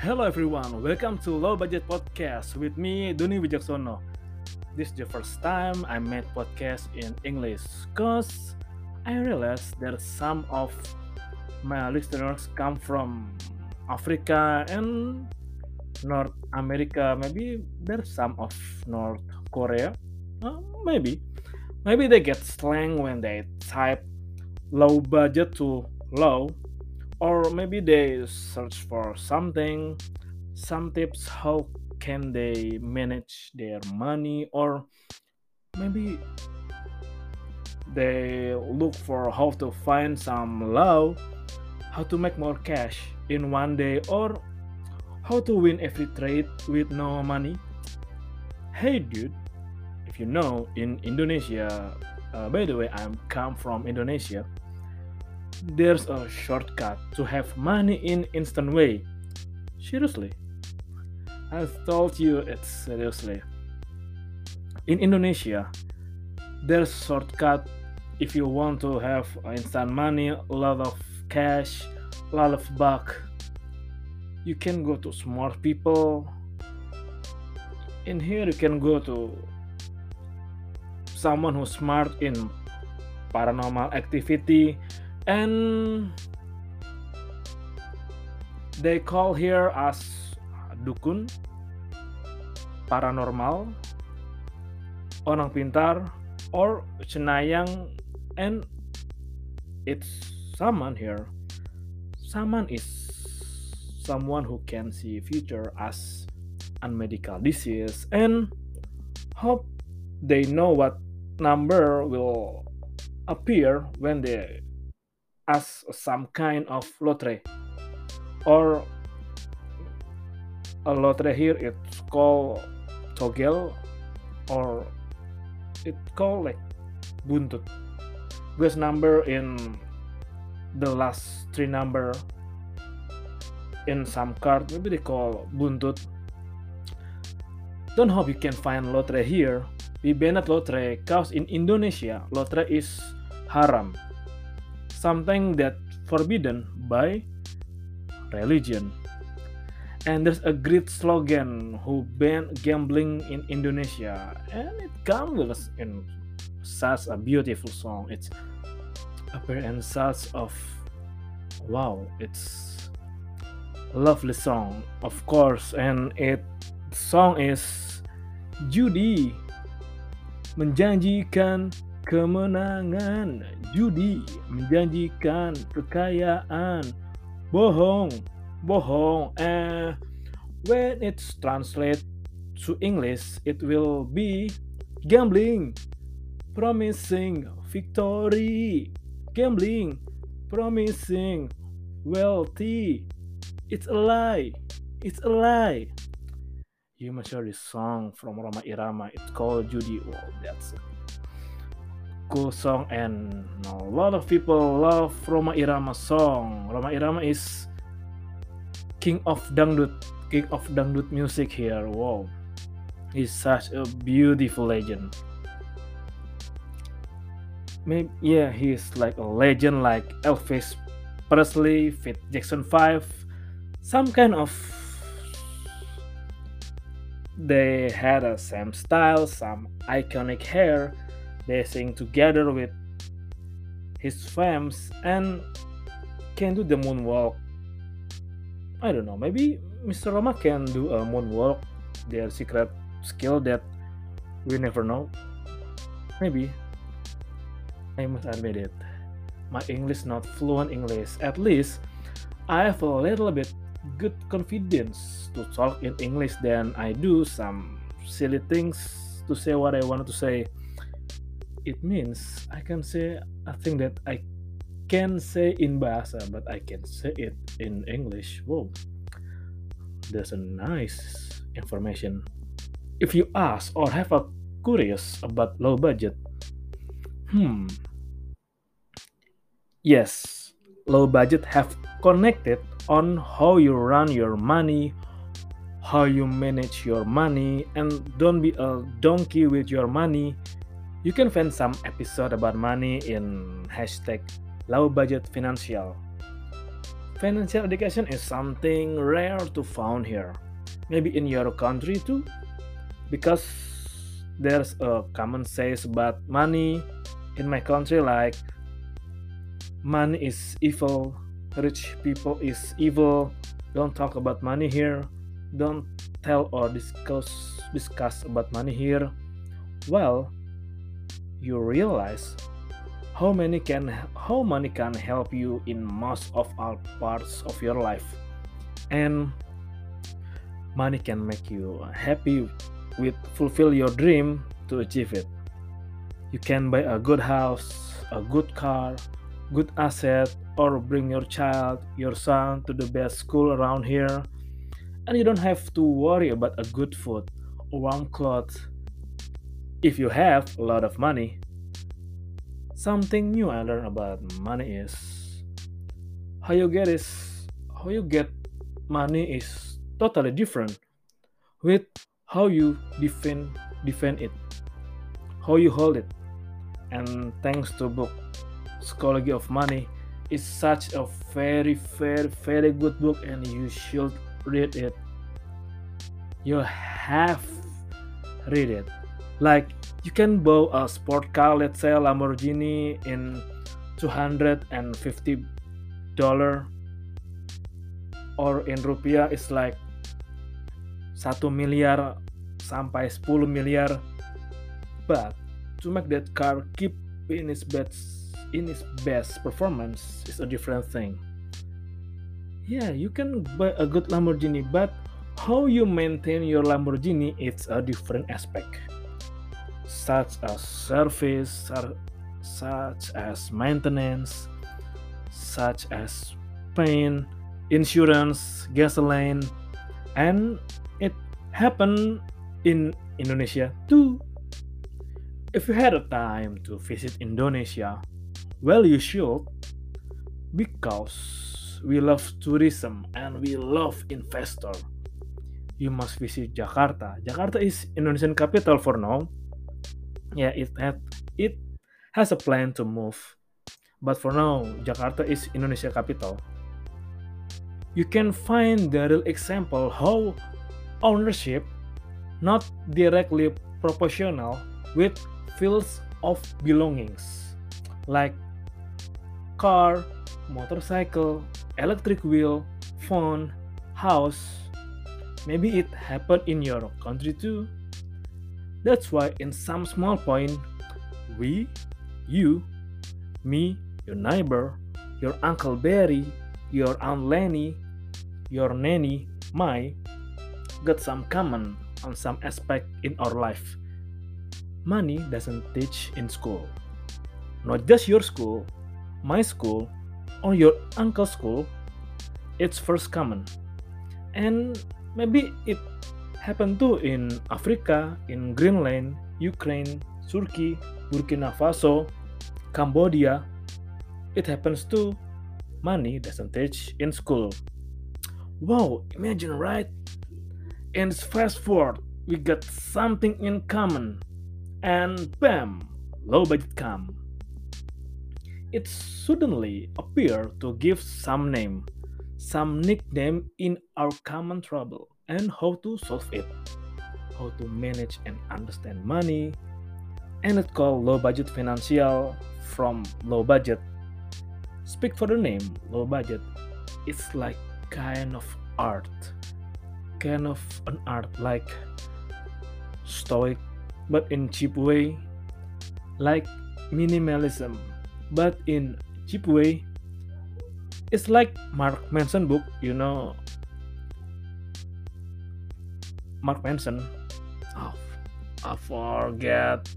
Hello everyone, welcome to Low Budget Podcast with me Doni Wicaksono. This is the first time I made podcast in English cause I realized that some of my listeners come from Africa and North America. Maybe there's some of North Korea. Uh, maybe, maybe they get slang when they type low budget to low or maybe they search for something some tips how can they manage their money? Or maybe they look for how to find some love how to make more cash in one day or how to win every trade with no money. Hey dude if you know in indonesia uh, by the way i'm come from indonesia there's a shortcut to have money in instant way. Seriously. I've told you it seriously. In Indonesia, there's shortcut if you want to have instant money, a lot of cash, a lot of buck. You can go to smart people. In here you can go to someone who's smart in paranormal activity and they call here as dukun paranormal orang pintar or cenayang and it's someone here. Someone is someone who can see future as unmedical disease and hope they know what number will appear when they as some kind of lottery. Or a lottery here it's called togel or it called like buntut best number in the last three number in some card maybe they call buntut don't hope you can find lottery here. We banned lottery cause in Indonesia. Lottery is haram something that forbidden by religion. And there's a great slogan who banned gambling in Indonesia, and it comes in such a beautiful song. It's appear in such of wow, it's a lovely song, of course, and it song is judi menjanjikan kemenangan. Judi menjanjikan kekayaan. Bohong bohong. Eh when it's translate to English it will be gambling promising victory. Gambling promising wealthy. It's a lie it's a lie. You must hear this song from Roma Irama. It's called Judy oh that's cool song and a lot of people love Rhoma Irama song. Rhoma Irama is king of dangdut, king of dangdut music here. Wow, he's such a beautiful legend. Maybe yeah, he's like a legend like Elvis Presley, Fit Jackson 5, some kind of they had a same style, some iconic hair, they sing together with his fams and can do the moonwalk. I don't know, maybe Mr. Rhoma can do a moonwalk, their secret skill that we never know. Maybe. I must admit it. My English not fluent English. At least I have a little bit good confidence to talk in English than I do some silly things to say what I wanted to say it means I can say a thing that I can say in Bahasa, but I can say it in English. Whoa, that's a nice information. If you ask or have a curious about low budget, hmm, yes, low budget have connected on how you run your money, how you manage your money, and don't be a donkey with your money You can find some episode about money in hashtag low budget financial. financial education is something rare to found here. Maybe in your country too, because there's a common saying about money in my country like money is evil, rich people is evil. Don't talk about money here. Don't tell or discuss discuss about money here. Well, you realize how many can how money can help you in most of all parts of your life. And money can make you happy with fulfill your dream to achieve it. You can buy a good house a good car good asset or bring your child your son to the best school around here. And you don't have to worry about a good food warm clothes if you have a lot of money something new i learned about money is how you get is how you get money is totally different with how you defend defend it how you hold it. And thanks to book psychology of money is such a very very very good book and you should read it. You have read it like you can buy a sport car let's say lamborghini in 250 dollar or in rupiah it's like 1 miliar sampai 10 miliar. But to make that car keep in its best in its best performance is a different thing. Yeah you can buy a good lamborghini but how you maintain your lamborghini it's a different aspect such as service, such as maintenance, such as paint, insurance, gasoline, and it happened in Indonesia too. If you had a time to visit Indonesia, well, you should, because we love tourism and we love investor. You must visit Jakarta. Jakarta is Indonesian capital for now, yeah it had it has a plan to move. But for now jakarta is indonesia capital. You can find the real example how ownership not directly proportional with fields of belongings like car motorcycle electric wheel phone house. Maybe it happened in your country too that's why, in some small point, we, you, me, your neighbor, your Uncle Barry, your Aunt Lenny, your nanny, my, got some common on some aspect in our life. Money doesn't teach in school. Not just your school, my school, or your uncle's school. It's first common. And maybe it happened too in Africa, in Greenland, Ukraine, Turkey, Burkina Faso, Cambodia. It happens too. Money doesn't teach in school. Wow, imagine right? And fast forward, we got something in common. And bam, low budget come. It suddenly appeared to give some name, some nickname in our common trouble and how to solve it, how to manage and understand money, and it's called low budget financial from low budget. Speak for the name, low budget. It's like kind of art, kind of an art like stoic, but in cheap way, like minimalism, but in cheap way. It's like Mark Manson book, you know, Mark Manson. Oh, I forget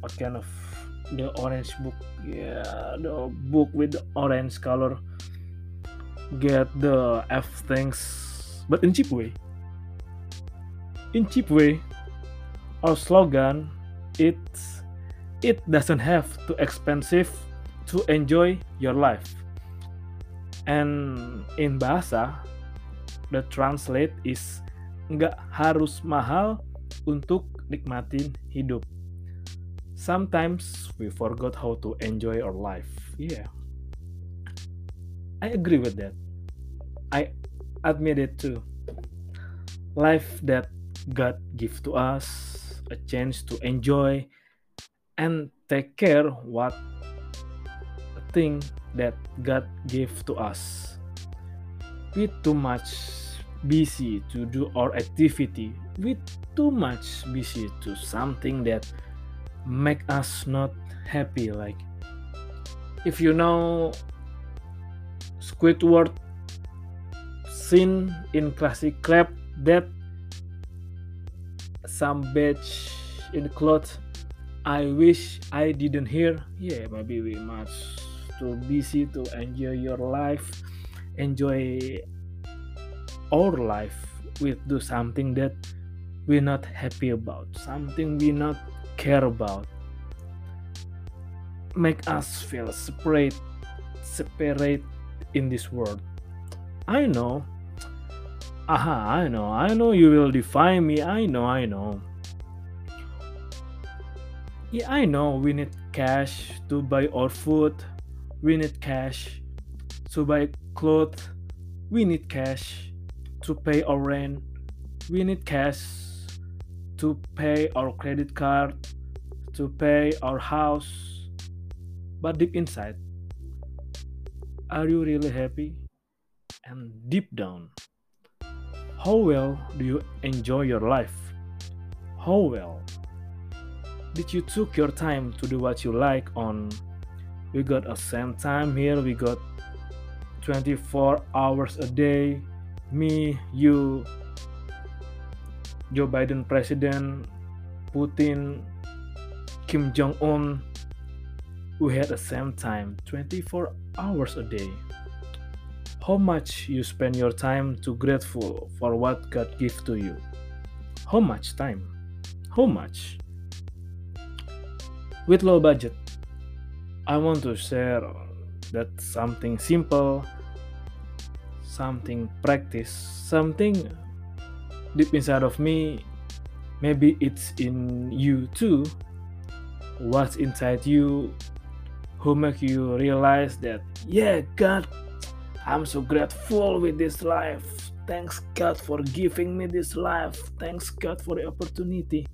what kind of the orange book. Yeah, the book with the orange color. Get the F things, but in cheap way. In cheap way, our slogan it's it doesn't have to expensive to enjoy your life. And in bahasa, the translate is nggak harus mahal untuk nikmatin hidup. Sometimes we forgot how to enjoy our life. Yeah. I agree with that. I admit it too. Life that God give to us, a chance to enjoy and take care what thing that God gave to us. We too much busy to do our activity. We too much busy to something that make us not happy. Like if you know Squidward scene in classic crab that some badge in cloth I wish I didn't hear. Yeah, maybe we must too busy to enjoy your life, enjoy our life we do something that we're not happy about, something we not care about. Make us feel separate, separate in this world. I know. Aha, I know. I know you will define me. I know, I know. Yeah, I know we need cash to buy our food. We need cash to buy clothes. We need cash to pay our rent. We need cash to pay our credit card, to pay our house. But deep inside, are you really happy? And deep down, how well do you enjoy your life? How well did you took your time to do what you like on we got a same time here we got 24 hours a day me you joe biden president putin kim jong-un we had the same time 24 hours a day. How much you spend your time to grateful for what god give to you? How much time? How much? With low budget i want to share that something simple something practice something deep inside of me maybe it's in you too what's inside you who make you realize that yeah god i'm so grateful with this life thanks god for giving me this life thanks god for the opportunity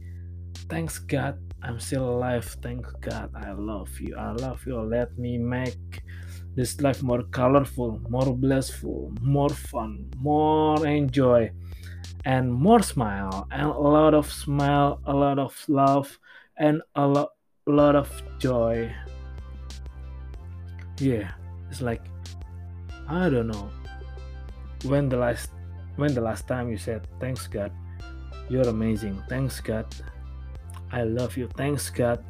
thanks god I'm still alive. Thank God. I love you. I love you. Let me make this life more colorful, more blissful, more fun, more enjoy, and more smile, and a lot of smile, a lot of love, and a lot, lot of joy. Yeah, it's like I don't know when the last when the last time you said thanks God, you're amazing. Thanks God I love you. Thanks God.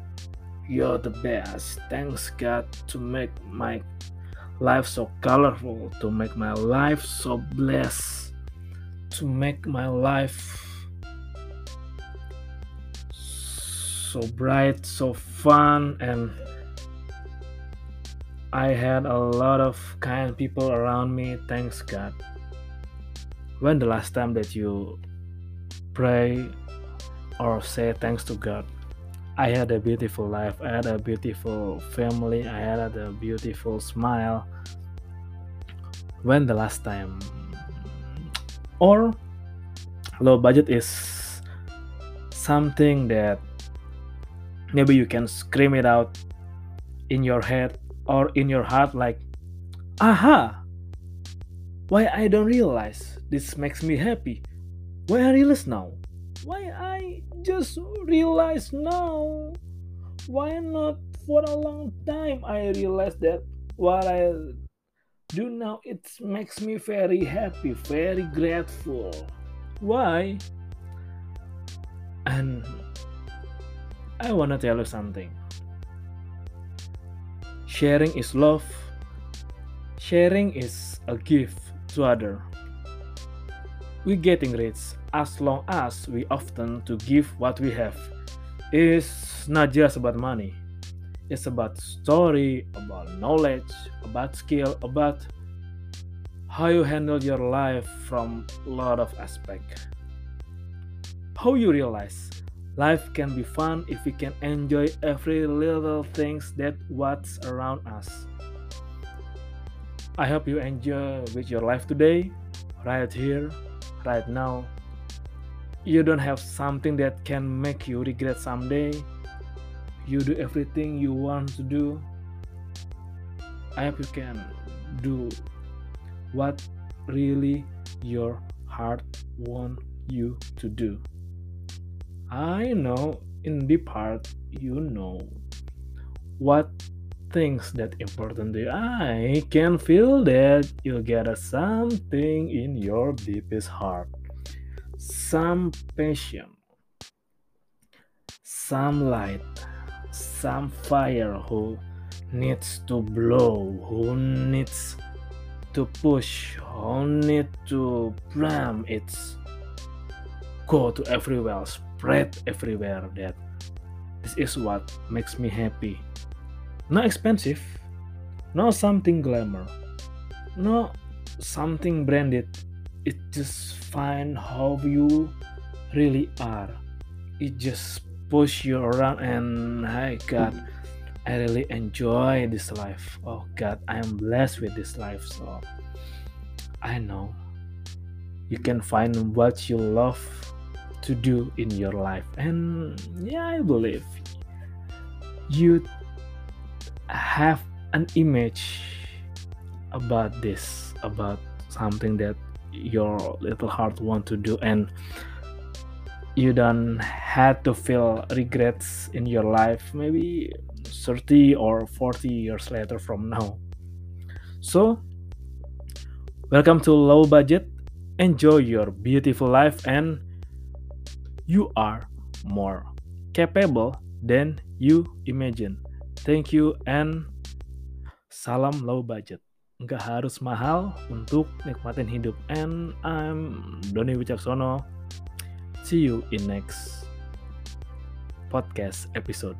You're the best. Thanks God to make my life so colorful, to make my life so blessed, to make my life so bright, so fun, and I had a lot of kind people around me. Thanks God. When the last time that you pray or say thanks to God. I had a beautiful life, I had a beautiful family, I had a beautiful smile. When the last time? Or low budget is something that maybe you can scream it out in your head or in your heart like aha why i don't realize this makes me happy why i realize now why I just realized now? Why not for a long time? I realized that what I do now it makes me very happy, very grateful. Why? And I wanna tell you something. Sharing is love. Sharing is a gift to other. We getting rich as long as we often to give what we have. It's not just about money. It's about story about knowledge about skill about how you handle your life from a lot of aspect. How you realize life can be fun if we can enjoy every little things that what's around us. I hope you enjoy with your life today, right here, right now. You don't have something that can make you regret someday. You do everything you want to do. I hope you can do what really your heart want you to do. I know in deep heart you know what things that important to you. I can feel that you get a something in your deepest heart. Some passion, some light, some fire who needs to blow, who needs to push, who need to bram its go to everywhere, spread everywhere that this is what makes me happy. Not expensive, not something glamour, not something branded. It just find how you really are. It just push you around and hi God, I really enjoy this life. Oh God, I am blessed with this life. So I know you can find what you love to do in your life and yeah i believe you have an image about this about something that your little heart want to do and you don't have to feel regrets in your life maybe 30 or 40 years later from now so welcome to low budget enjoy your beautiful life and you are more capable than you imagine. Thank you and salam low budget. Nggak harus mahal untuk nikmatin hidup. And I'm Doni Wicaksono. See you in next podcast episode.